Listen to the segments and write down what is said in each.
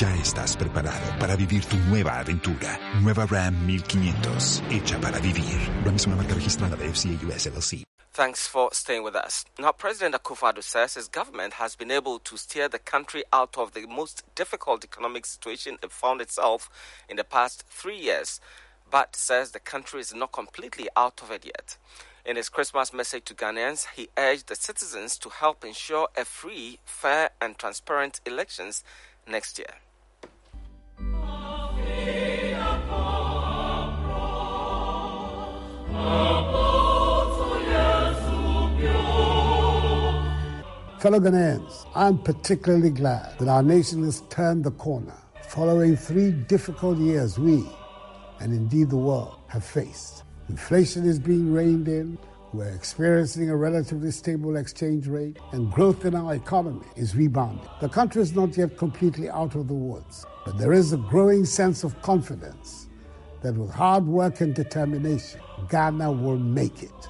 Ya estás preparado para vivir tu nueva aventura. Nueva Ram 1500, hecha para vivir. Ram es una marca registrada de FCA US LLC. Thanks for staying with us. Now, President Akufo-Addo says his government has been able to steer the country out of the most difficult economic situation it found itself in the past three years, but says the country is not completely out of it yet. In his Christmas message to Ghanaians, he urged the citizens to help ensure a free, fair, and transparent elections next year. Fellow Ghanaians, I'm particularly glad that our nation has turned the corner following three difficult years we, and indeed the world, have faced. Inflation is being reined in, we're experiencing a relatively stable exchange rate, and growth in our economy is rebounding. The country is not yet completely out of the woods, but there is a growing sense of confidence that with hard work and determination, Ghana will make it.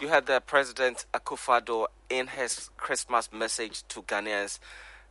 You had the President Akufo-Addo in his Christmas message to Ghanaians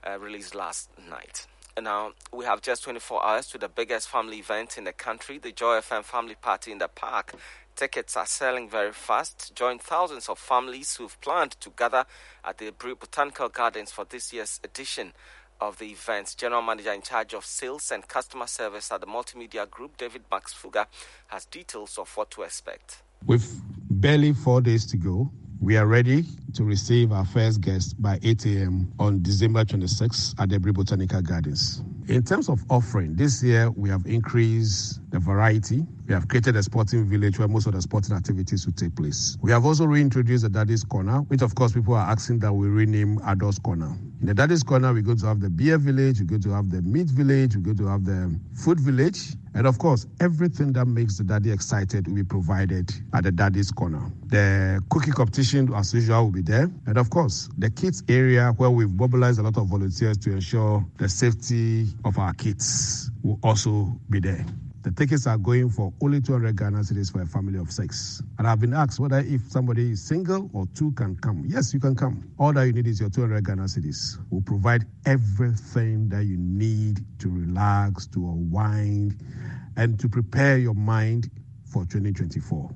uh, released last night. Now, we have just 24 hours to the biggest family event in the country, the Joy FM Family Party in the Park. Tickets are selling very fast. Join thousands of families who've planned to gather at the Botanical Gardens for this year's edition of the event. General Manager in charge of sales and customer service at the Multimedia Group, David Max Fuga, has details of what to expect. With barely four days to go, we are ready to receive our first guest by 8 a.m. on December 26th at the Botanical Gardens. In terms of offering, this year we have increased the variety. We have created a sporting village where most of the sporting activities will take place. We have also reintroduced the Daddy's Corner, which of course people are asking that we rename Adults Corner. In the Daddy's Corner, we're going to have the beer village, we're going to have the meat village, we're going to have the food village, and of course, everything that makes the daddy excited will be provided at the Daddy's Corner. The cookie competition, as usual, will be there. And of course, the kids area where we've mobilized a lot of volunteers to ensure the safety of our kids will also be there. The tickets are going for only 200 Ghana cedis for a family of six. And I've been asked whether if somebody is single or two can come. Yes, you can come. All that you need is your 200 Ghana cedis. We'll provide everything that you need to relax, to unwind, and to prepare your mind for 2024.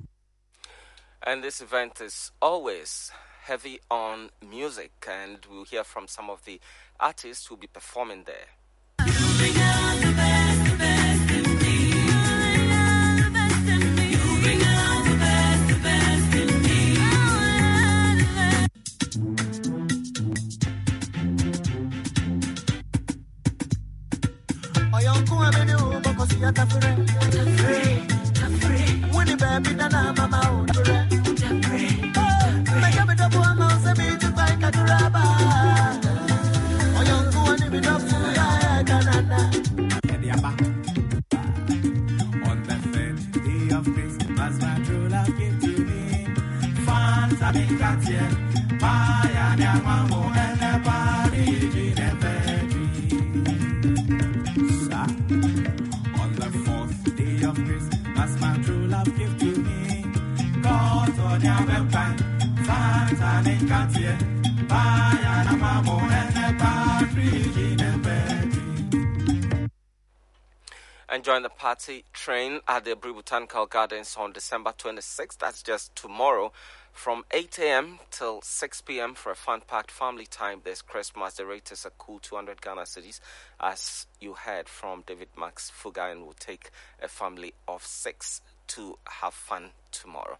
And this event is always heavy on music, and we'll hear from some of the artists who'll be performing there. must see a tafre. Tafre, mama, On the day of Christmas, my true gave to me. Fans, I think that's it. Bye, I'm your mama. And join the party train at the Botanical Gardens on December 26th. That's just tomorrow from 8 a.m. till 6 p.m. for a fun-packed family time this Christmas. The rate is a cool 200 Ghana cedis, as you heard from David Max Fuga, and will take a family of six to have fun tomorrow.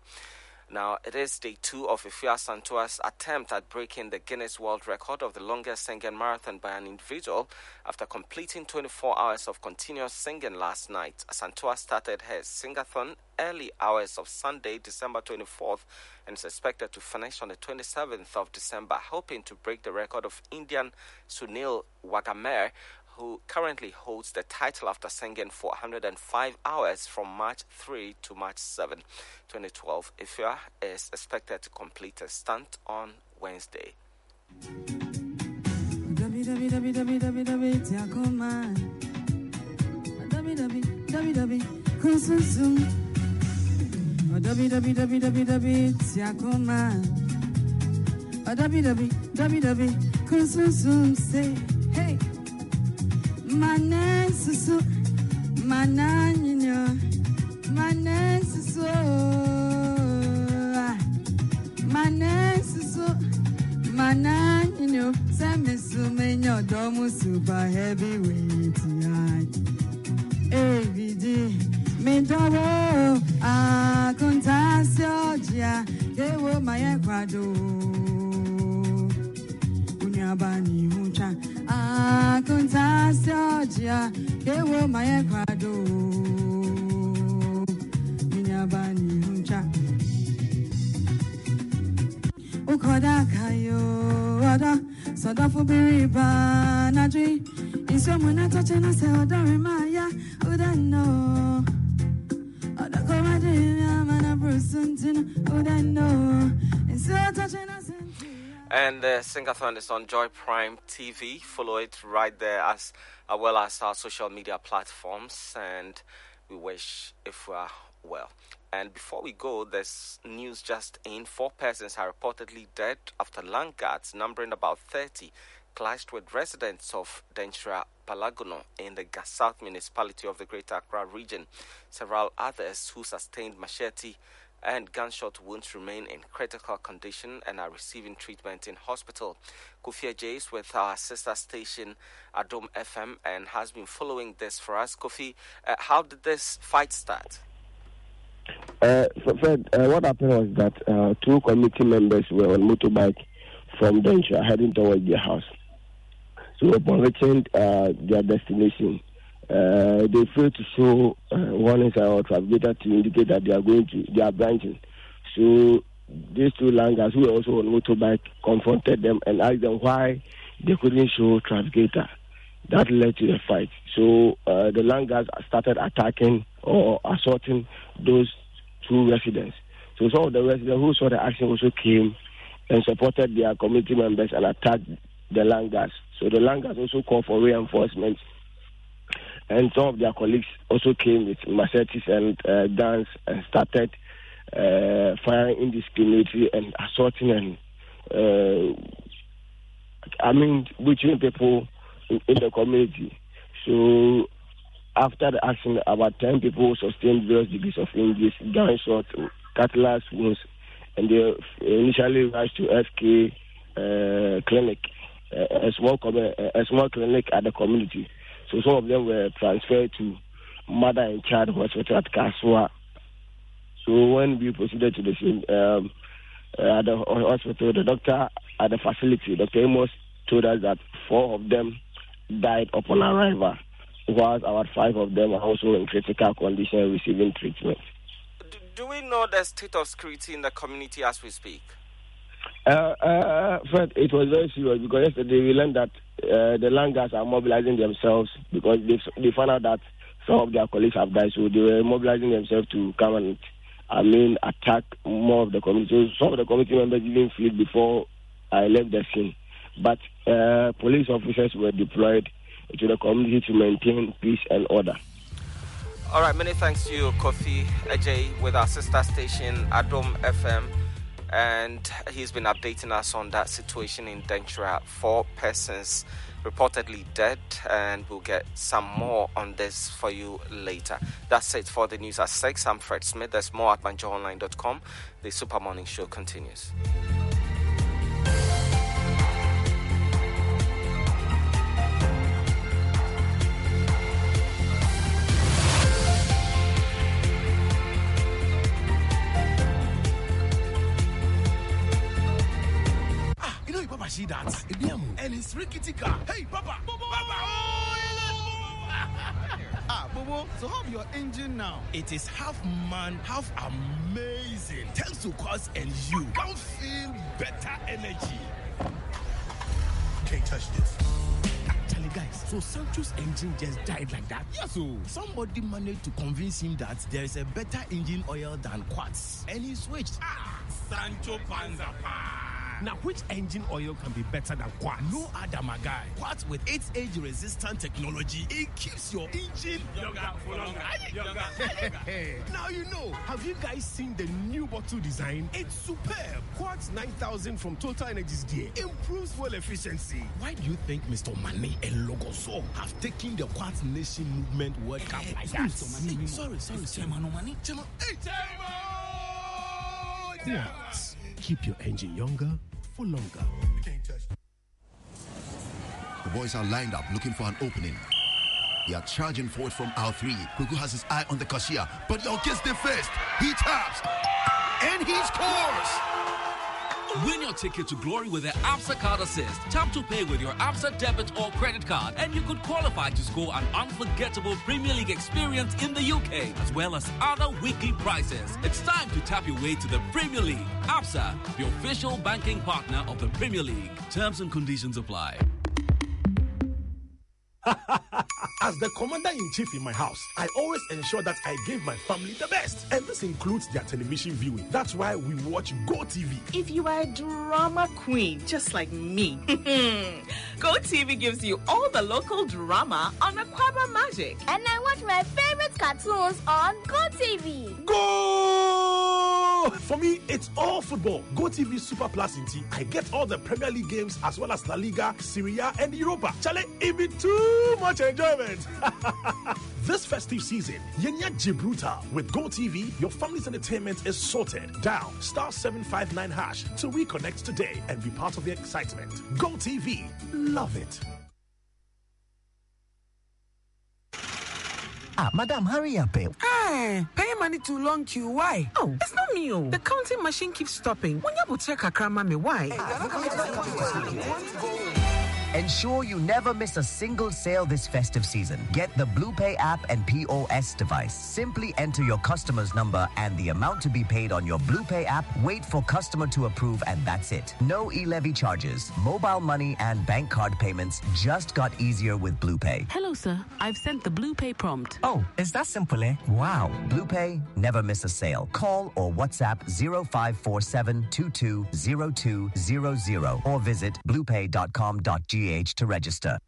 Now, it is day two of Afua Asantewaa's attempt at breaking the Guinness World Record of the longest singing marathon by an individual after completing 24 hours of continuous singing last night. Asantewaa started her singathon early hours of Sunday, December 24th, and is expected to finish on the 27th of December, hoping to break the record of Indian Sunil Waghmare, who currently holds the title after singing for 105 hours from March 3 to March 7, 2012. Efua is expected to complete a stunt on Wednesday. Hey, my name is my name is my name, you know, Sammy Sumenyo Domu Super Heavyweight. AVD, Mendowo, Acontasio, Gia, Ewo, my Ecuador. Unyabani Huncha, Acontasio, Gia, Ewo, my Ecuador. Unyabani Huncha. Ukoda kayo oda Sodafu biriba najri Isyomu na toche na se Isyo toche na And the Singathon is on Joy Prime TV. Follow it right there as, as well as our social media platforms. And we wish if we are well. And before we go, there's news just in. Four persons are reportedly dead after land guards, numbering about 30, clashed with residents of Denkyira Palagono in the South municipality of the Greater Accra region. Several others who sustained machete and gunshot wounds remain in critical condition and are receiving treatment in hospital. Kofi Jace with our sister station Adom FM and has been following this for us. Kofi, uh, how did this fight start? Uh, Fred, uh, what happened was that uh, two committee members were on motorbike from Denkyira heading towards their house. So upon reaching uh, their destination, uh, they failed to show uh, warning sign or traffic to indicate that they are going to they are branching. So these two langers who were also on motorbike confronted them and asked them why they couldn't show traffic That led to a fight. So uh, the langers started attacking or assaulting those two residents. So some of the residents who saw the action also came and supported their community members and attacked the langers. So the langers also called for reinforcements. And some of their colleagues also came with machetes and uh, guns and started uh, firing indiscriminately and assaulting and, uh, I mean, between people in, in the community. So after the action, about 10 people sustained various degrees of injuries, gunshots, cutlass wounds, and they initially rushed to SK uh, clinic, uh, a small a small clinic at the community. So some of them were transferred to Mother and Child Hospital at Kasoa. So when we proceeded to the scene um, uh, at the hospital, the doctor at the facility, Dr. Amos, told us that four of them died upon arrival whilst about five of them are also in critical condition receiving treatment. Do we know the state of security in the community as we speak? Uh, uh, Fred, it was very serious because yesterday we learned that uh, the Langas are mobilizing themselves because they, they found out that some of their colleagues have died, so they were mobilizing themselves to come and, I mean, attack more of the community. So some of the community members even fled before I left the scene. But uh, police officers were deployed to the community to maintain peace and order. All right, many thanks to you, Kofi Ajay, with our sister station Adom FM. And he's been updating us on that situation in Denkyira. Four persons reportedly dead, and we'll get some more on this for you later. That's it for the news at 6. I'm Fred Smith. There's more at myjoyonline.com. The Super Morning Show continues. See that? And it's rickety car. Hey, Papa! Bobo! Papa! Oh, ah, Bobo, so how your engine now? It is half man, half amazing. Thanks to cause and you can feel better energy. Can't touch this. Guys, so Sancho's engine just died like that? Yes, so somebody managed to convince him that there is a better engine oil than Quartz, and he switched. Ah, Sancho Panza Now, which engine oil can be better than Quartz? No other, my guy. Quartz with its age resistant technology, it keeps your engine younger for longer. now you know. Have you guys seen the new bottle design? It's superb. Quartz 9000 from Total Energies gear improves fuel efficiency. Why do you think Mr. Mane and Logoso have taken the Quartz Nation Movement World Cup like that? Mr. Mane, Hey, sorry, sorry, Chairman Omani. Chairman, hey, Chairman! Keep your engine younger for longer. The boys are lined up looking for an opening. They are charging forward from our three. Kuku has his eye on the cashier, but Yo gets there first. He taps and he scores. Win your ticket to glory with the ABSA Card Assist. Tap to pay with your ABSA debit or credit card, and you could qualify to score an unforgettable Premier League experience in the UK, as well as other weekly prizes. It's time to tap your way to the Premier League. ABSA, the official banking partner of the Premier League. Terms and conditions apply. As the commander in chief in my house, I always ensure that I give my family the best. And this includes their television viewing. That's why we watch Go TV. If you are a drama queen, just like me, GoTV gives you all the local drama on Akwaaba Magic. And I watch my favorite cartoons on GoTV. Go! For me, it's all football. Go TV Super Plus in T. I get all the Premier League games as well as La Liga, Serie and Europa. Chale, it be too much enjoyment. this festive season, Yenya Gibraltar with Go TV, your family's entertainment is sorted. Dial star 759 hash to reconnect today and be part of the excitement. Go TV, love it. Ah, madam, hurry up. Eh. Hey, money too long queue. Why? Oh, it's not me. Oh. The counting machine keeps stopping. When you check a me, why? Ensure you never miss a single sale this festive season. Get the BluePay app and POS device. Simply enter your customer's number and the amount to be paid on your BluePay app. Wait for customer to approve, and that's it. No e-levy charges. Mobile money and bank card payments just got easier with BluePay. Hello, sir. I've sent the BluePay prompt. Oh, is that simple, eh? Wow. BluePay, never miss a sale. Call or WhatsApp 0547 220200 or visit bluepay.com.gh to register.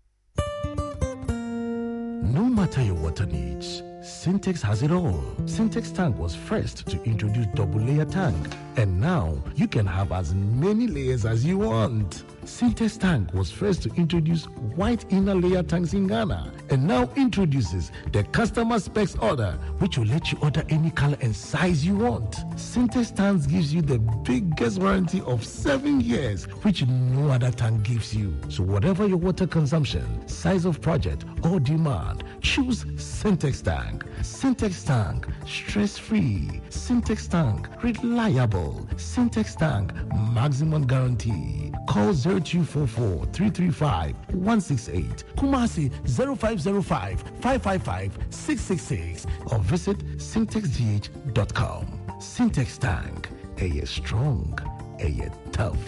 No matter your water needs, Syntex has it all. Syntex tank was first to introduce double layer tank, and now you can have as many layers as you want. Syntex tank was first to introduce white inner layer tanks in Ghana, and now introduces the customer specs order, which will let you order any color and size you want. Syntex tanks gives you the biggest warranty of seven years, which no other tank gives you. So whatever your water consumption, size of project, or demand, choose Syntex tank. Syntex tank, stress-free. Syntex tank, reliable. Syntex tank, maximum guarantee. Call 0244 335 168. Kumasi 0505 555 666 or visit syntexgh.com. Syntex tank, a strong, a tough.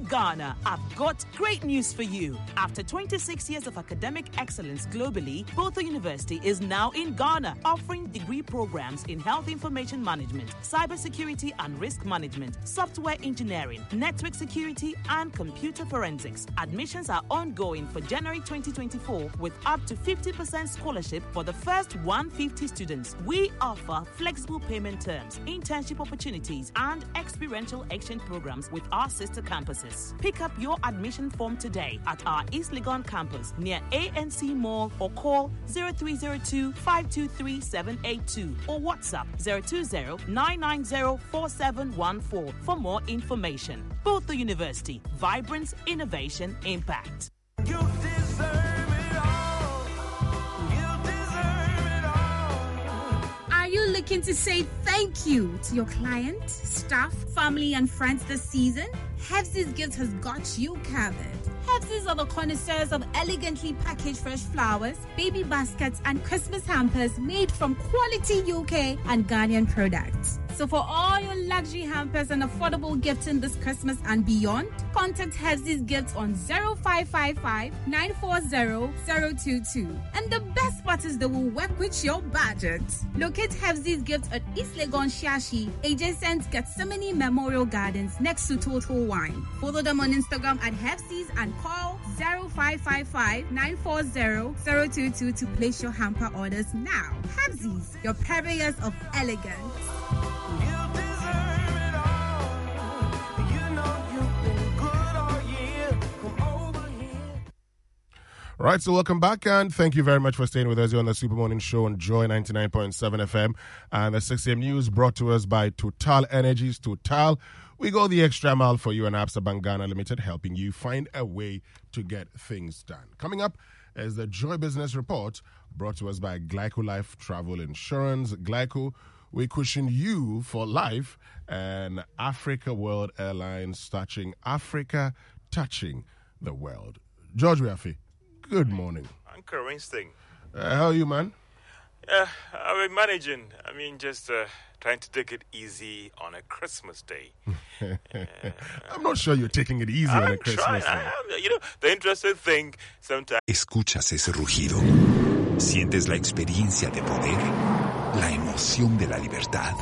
Ghana. I've got great news for you. After 26 years of academic excellence globally, Botho University is now in Ghana, offering degree programs in health information management, cybersecurity and risk management, software engineering, network security, and computer forensics. Admissions are ongoing for January 2024 with up to 50% scholarship for the first 150 students. We offer flexible payment terms, internship opportunities, and experiential exchange programs with our sister campuses. Pick up your admission form today at our East Legon campus near ANC Mall or call 0302 523 782 or WhatsApp 020 990 4714 for more information. Both the university, vibrance, innovation, impact. Are you looking to say thank you to your client, staff, family, and friends this season? Hefzi's Gifts has got you covered. Hefzi's are the connoisseurs of elegantly packaged fresh flowers, baby baskets, and Christmas hampers made from quality UK and Ghanaian products. So for all your luxury hampers and affordable gifting this Christmas and beyond, contact Hevzi's Gifts on 0555 940 022. And the best part is they will work with your budget. Locate Hevzi's Gifts at East Legon Shashi, adjacent Gethsemane Memorial Gardens next to Total Wine. Follow them on Instagram at Hevzi's and call 0555 940 022 to place your hamper orders now. Hevzi's, your purveyors of elegance. Right, so welcome back and thank you very much for staying with us here on the Super Morning Show on Joy 99.7 FM and the 6 a.m. news brought to us by Total Energies. Total, we go the extra mile for you and Absa Bank Ghana Limited, helping you find a way to get things done. Coming up is the Joy Business Report brought to us by GLICO Life Travel Insurance. GLICO, we cushion you for life and Africa World Airlines touching Africa, touching the world. George Wiafe. Good morning. Anchor Winston. Uh, how are you, man? Yeah, I've been managing. I mean, just uh, trying to take it easy on a Christmas day. I'm not sure you're taking it easy I'm on a Christmas trying. day. I am- you know, the interesting thing sometimes. Escuchas ese rugido. Sientes la experiencia de poder, la emoción de la libertad.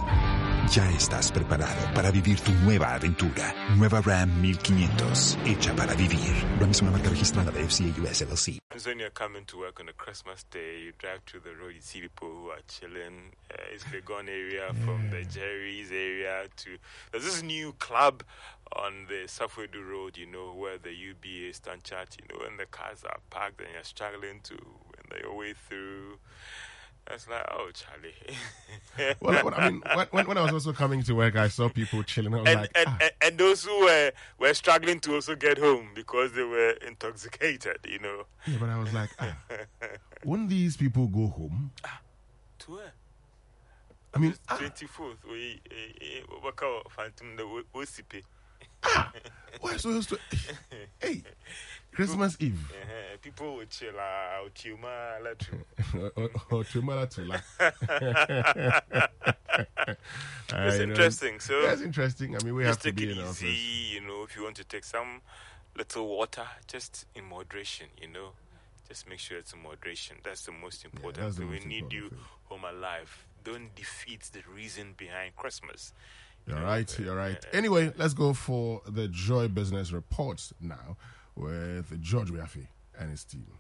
Ya estás preparado para vivir tu nueva aventura. Nueva Ram 1500, hecha para vivir. Ram es una marca registrada de FCA US LLC. When you're coming to work on a Christmas day, you drive through the road, you see people who are chilling. Uh, it's Legon area from the Jerry's area to. There's this new club on the Safwedu Road, you know, where the UBA stand chat, you know, and the cars are parked and you're struggling to win your way through. It's like, oh, Charlie. Well, I mean, when- when, when I was also coming to work, I saw people chilling. I was and, like, and, ah, and, those who were, were struggling to also get home because they were intoxicated, you know. yeah, but I was like, ah, wouldn't these people go home? Ah, To where? I mean, 24th, we we work out Phantom the Wosipe. Why so used to? Hey, Christmas Eve. Uh-huh. People will chill out, Tuma, Latru. or, or Tumala Tula. It's interesting. So that's interesting. I mean, we have to take be it in easy, office. you know. If you want to take some little water, just in moderation, you know. Just make sure it's in moderation. That's the most important. the so we need you home alive. Don't defeat the reason behind Christmas. You're right. You're right. Anyway, let's go for the Joy Business Reports now with George Wiafe and his team.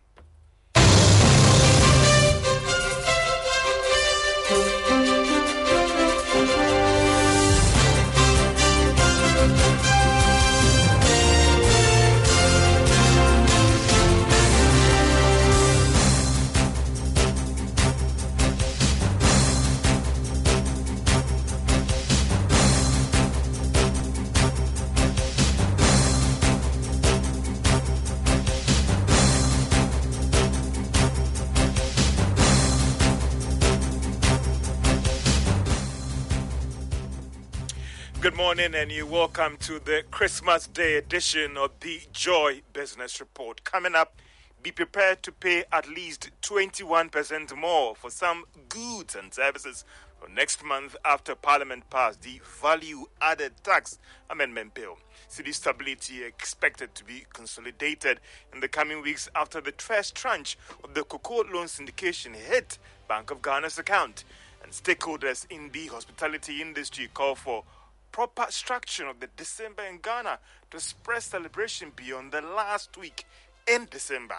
Morning, and you welcome to the Christmas Day edition of the Joy Business Report. Coming up, be prepared to pay at least 21% more for some goods and services for next month after Parliament passed the Value Added Tax Amendment Bill. Cedi stability expected to be consolidated in the coming weeks after the first tranche of the cocoa loan syndication hit Bank of Ghana's account. And stakeholders in the hospitality industry call for proper structure of the December in Ghana to spread celebration beyond the last week in December.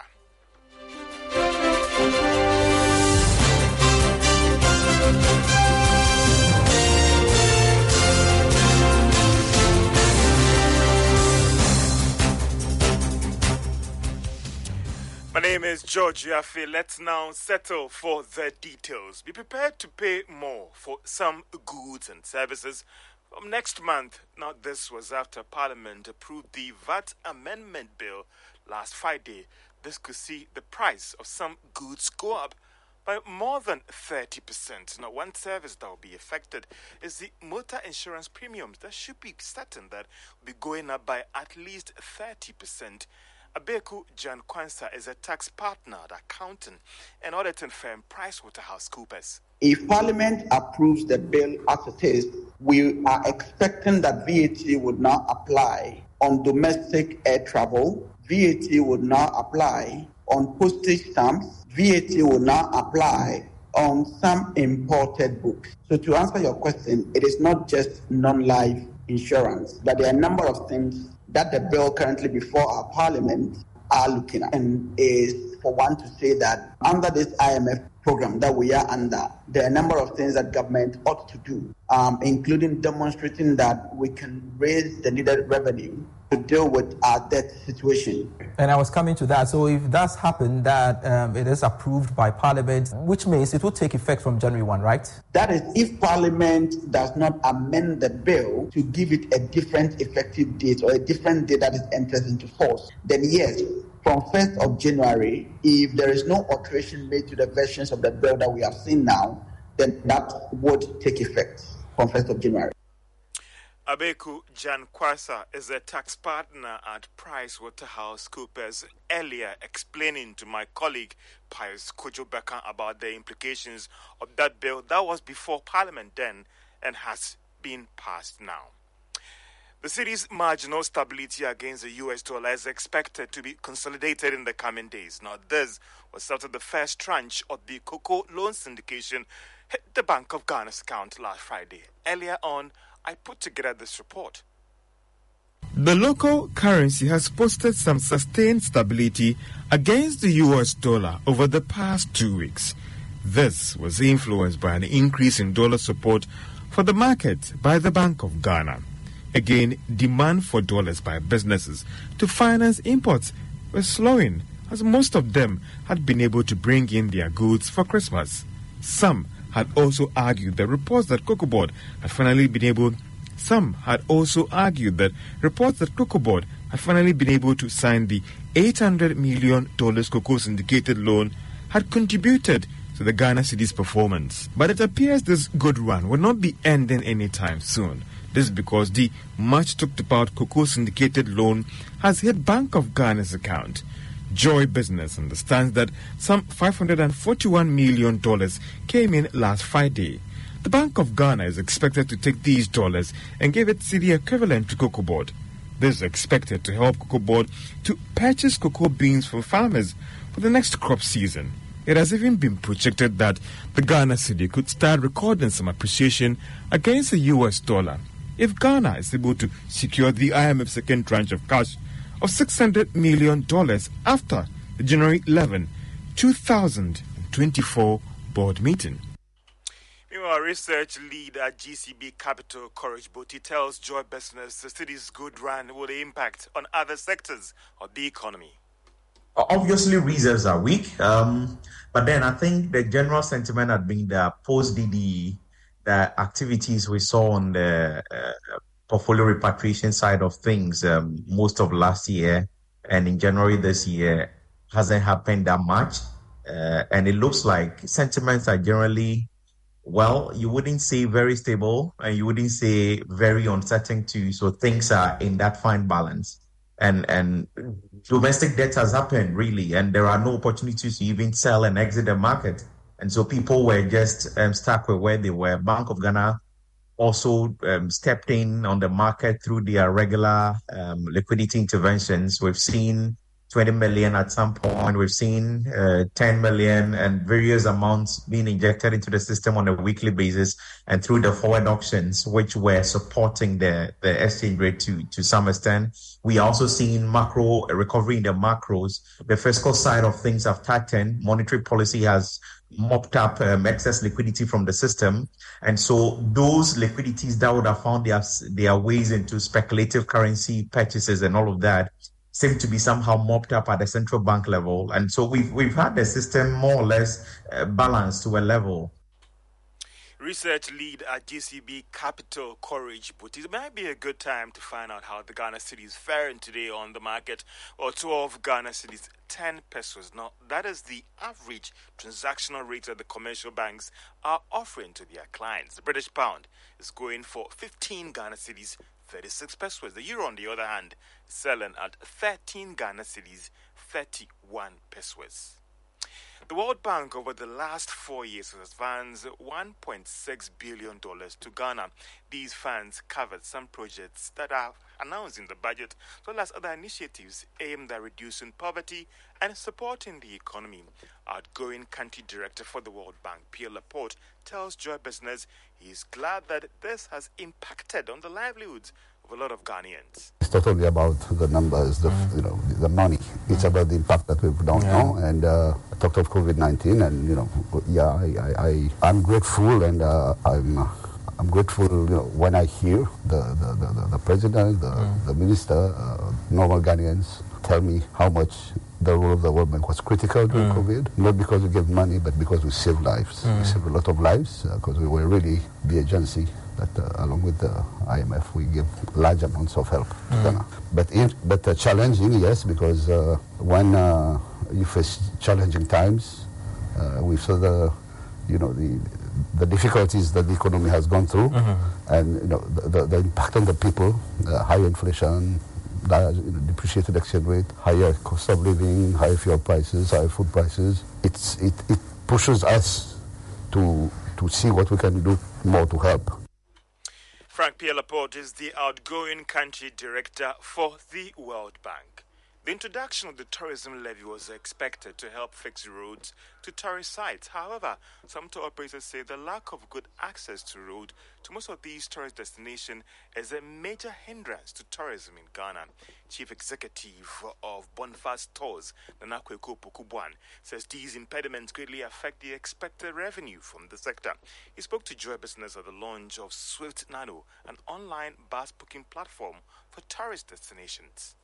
My name is George Wiafe. Let's now settle for the details. Be prepared to pay more for some goods and services from next month. Now, this was after Parliament approved the VAT Amendment Bill last Friday. This could see the price of some goods go up by more than 30%. Now, one service that will be affected is the motor insurance premiums. That should be certain that will be going up by at least 30%. Abeku Gyan-Quansah is a tax partner at accounting and auditing firm PricewaterhouseCoopers. If Parliament approves the bill as it is, we are expecting that VAT would now apply on domestic air travel, VAT would now apply on postage stamps, VAT would now apply on some imported books. So, to answer your question, it is not just non life insurance, but there are a number of things that the bill currently before our parliament are looking at. And is for one to say that under this IMF program that we are under, there are a number of things that government ought to do, um, including demonstrating that we can raise the needed revenue to deal with our debt situation. And I was coming to that. So if that's happened, that um, it is approved by Parliament, which means it will take effect from January 1, right? That is, if Parliament does not amend the bill to give it a different effective date or a different date that it enters into force, then yes, from 1st of January, if there is no alteration made to the versions of the bill that we have seen now, then that would take effect from 1st of January. Abeku Gyan-Quansah is a tax partner at PricewaterhouseCoopers, earlier explaining to my colleague Pius Kojo about the implications of that bill that was before Parliament then and has been passed now. The cedi's marginal stability against the US dollar is expected to be consolidated in the coming days. Now, this was after the first tranche of the cocoa loan syndication hit the Bank of Ghana's account last Friday. Earlier on, I put together this report. The local currency has posted some sustained stability against the US dollar over the past two weeks. This was influenced by an increase in dollar support for the market by the Bank of Ghana. Again, demand for dollars by businesses to finance imports was slowing as most of them had been able to bring in their goods for Christmas. Some had also argued that reports that Cocoa Board had finally been able some had also argued that reports that Cocoa Board had finally been able to sign the $800 million cocoa syndicated loan had contributed to the Ghana cedi's performance. But it appears this good run will not be ending anytime soon. This is because the much talked about cocoa syndicated loan has hit Bank of Ghana's account. Joy Business understands that some $541 million came in last Friday. The Bank of Ghana is expected to take these dollars and give it cedi equivalent to Cocoa Board. This is expected to help Cocoa Board to purchase cocoa beans from farmers for the next crop season. It has even been projected that the Ghana cedi could start recording some appreciation against the US dollar if Ghana is able to secure the IMF second tranche of cash of $600 million after the January 11, 2024 board meeting. Meanwhile, research lead at GCB Capital, Courage Boti, tells Joy Business the cedi's good run will impact on other sectors of the economy. Obviously, reserves are weak, um, but then I think the general sentiment had been that post DD, the activities we saw on the uh, portfolio repatriation side of things um, most of last year and in January this year hasn't happened that much. Uh, and it looks like sentiments are generally, well, you wouldn't say very stable and you wouldn't say very uncertain too. So things are in that fine balance. And, and domestic debt has happened really, and there are no opportunities to even sell and exit the market. And so people were just um, stuck with where they were. Bank of Ghana also um, stepped in on the market through their regular um, liquidity interventions. We've seen 20 million at some point. We've seen uh, 10 million and various amounts being injected into the system on a weekly basis and through the forward auctions, which were supporting the, the exchange rate to, to some extent. We also seen macro recovery in the macros. The fiscal side of things have tightened. Monetary policy has mopped up um, excess liquidity from the system. And so those liquidities that would have found their, their ways into speculative currency purchases and all of that seem to be somehow mopped up at the central bank level. And so we've, we've had the system more or less uh, balanced to a level. Research lead at GCB Capital Courage Boti. It might be a good time to find out how the Ghana cedi is faring today on the market. Or 12 Ghana cedis, 10 pesewas. Now, that is the average transactional rate that the commercial banks are offering to their clients. The British pound is going for 15 Ghana cedis, 36 pesewas. The euro, on the other hand, is selling at 13 Ghana cedis, 31 pesewas. The World Bank over the last four years has advanced $1.6 billion to Ghana. These funds covered some projects that are announced in the budget, as well as other initiatives aimed at reducing poverty and supporting the economy. Outgoing country director for the World Bank, Pierre Laporte, tells Joy Business he is glad that this has impacted on the livelihoods of a lot of Ghanaians. It's not only about the numbers, the you know the money. It's about the impact that we've done Yeah. now. And uh, I talked of COVID nineteen, and you know, yeah, I, I, I I'm grateful, and uh, I'm. Uh, I'm grateful you know, when I hear the, the, the, the- the president, the, the minister, uh, normal Ghanaians tell me how much the role of the World Bank was critical during COVID. Not because we gave money, but because we saved lives. We Mm. saved a lot of lives because we were really the agency that, uh, along with the IMF, we give large amounts of help to Mm. Ghana. But, in, but uh, challenging, yes, because uh, when uh, you face challenging times, uh, we saw the, you know, the, the difficulties that the economy has gone through, and you know, the, the, the impact on the people, uh, high inflation, the, you know, depreciated exchange rate, higher cost of living, higher fuel prices, higher food prices. It's, it, it pushes us to, to see what we can do more to help. Frank Pierre Laporte is the outgoing country director for the World Bank. The introduction of the tourism levy was expected to help fix roads to tourist sites. However, some tour operators say the lack of good access to road to most of these tourist destinations is a major hindrance to tourism in Ghana. Chief Executive of Bonfast Tours, Nanakweko Pokubwan, says these impediments greatly affect the expected revenue from the sector. He spoke to Joy Business at the launch of Swift Nano, an online bus booking platform for tourist destinations.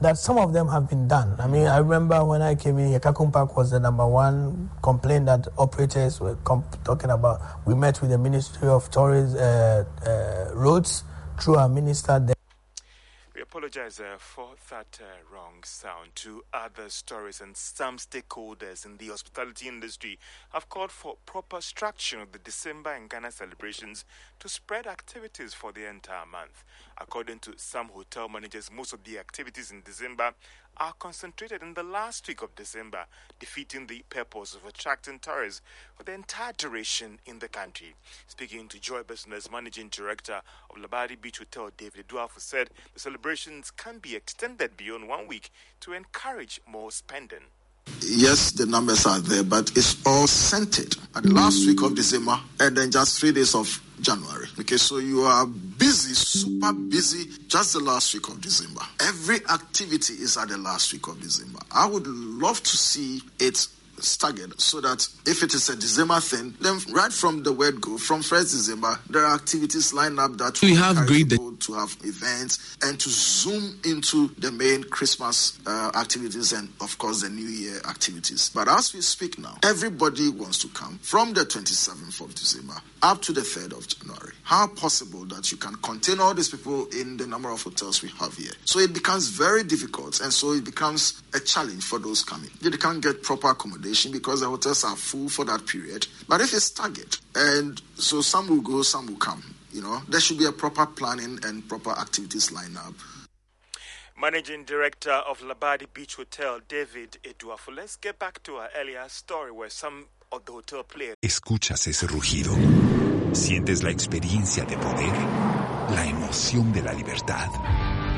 that some of them have been done. I mean, I remember when I came in here, Park was the number one complaint that operators were com- talking about. We met with the Ministry of Tourism uh, Roads through our minister. We apologize uh, for that uh, wrong sound to other stories and some stakeholders in the hospitality industry have called for proper structure of the December and Ghana celebrations to spread activities for the entire month. According to some hotel managers, most of the activities in December are concentrated in the last week of December, defeating the purpose of attracting tourists for the entire duration in the country. Speaking to Joy Business Managing Director of Labadi Beach Hotel, David Duafu said the celebrations can be extended beyond one week to encourage more spending. Yes, the numbers are there, but it's all centered at the last week of December and then just three days of January. Okay, so you are busy, super busy, just the last week of December. Every activity is at the last week of December. I would love to see it staggered so that if it is a December thing, then right from the word go, from 1st December, there are activities lined up that We have great- to have events and to zoom into the main Christmas uh, activities and, of course, the New Year activities. But as we speak now, everybody wants to come from the 27th of December up to the 3rd of January. How possible that you can contain all these people in the number of hotels we have here? So it becomes very difficult, and so it becomes a challenge for those coming. They can't get proper accommodation because the hotels are full for that period. But if it's target, and so some will go, some will come. You know, there should be a proper planning and proper activities lined up. Managing Director of Labadi Beach Hotel, David Eduafo. Let's get back to our earlier story where some of the hotel players ¿Escuchas ese rugido? ¿Sientes la experiencia de poder? ¿La emoción de la libertad?